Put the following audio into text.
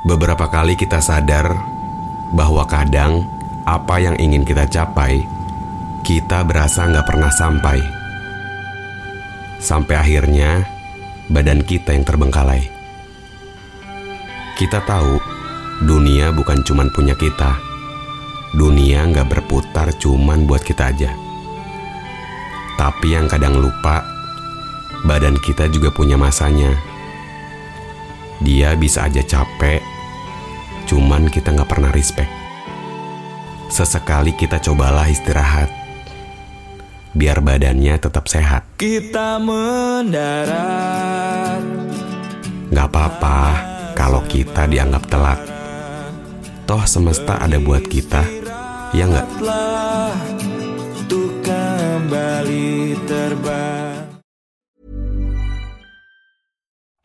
Beberapa kali kita sadar bahwa kadang apa yang ingin kita capai, kita berasa nggak pernah sampai. Sampai akhirnya, badan kita yang terbengkalai. Kita tahu, dunia bukan cuman punya kita. Dunia nggak berputar cuman buat kita aja. Tapi yang kadang lupa, badan kita juga punya masanya. Dia bisa aja capek, cuman kita nggak pernah respect. Sesekali kita cobalah istirahat, biar badannya tetap sehat. Kita mendarat Nggak apa-apa kalau kita dianggap telat. Toh semesta ada buat kita, ya nggak?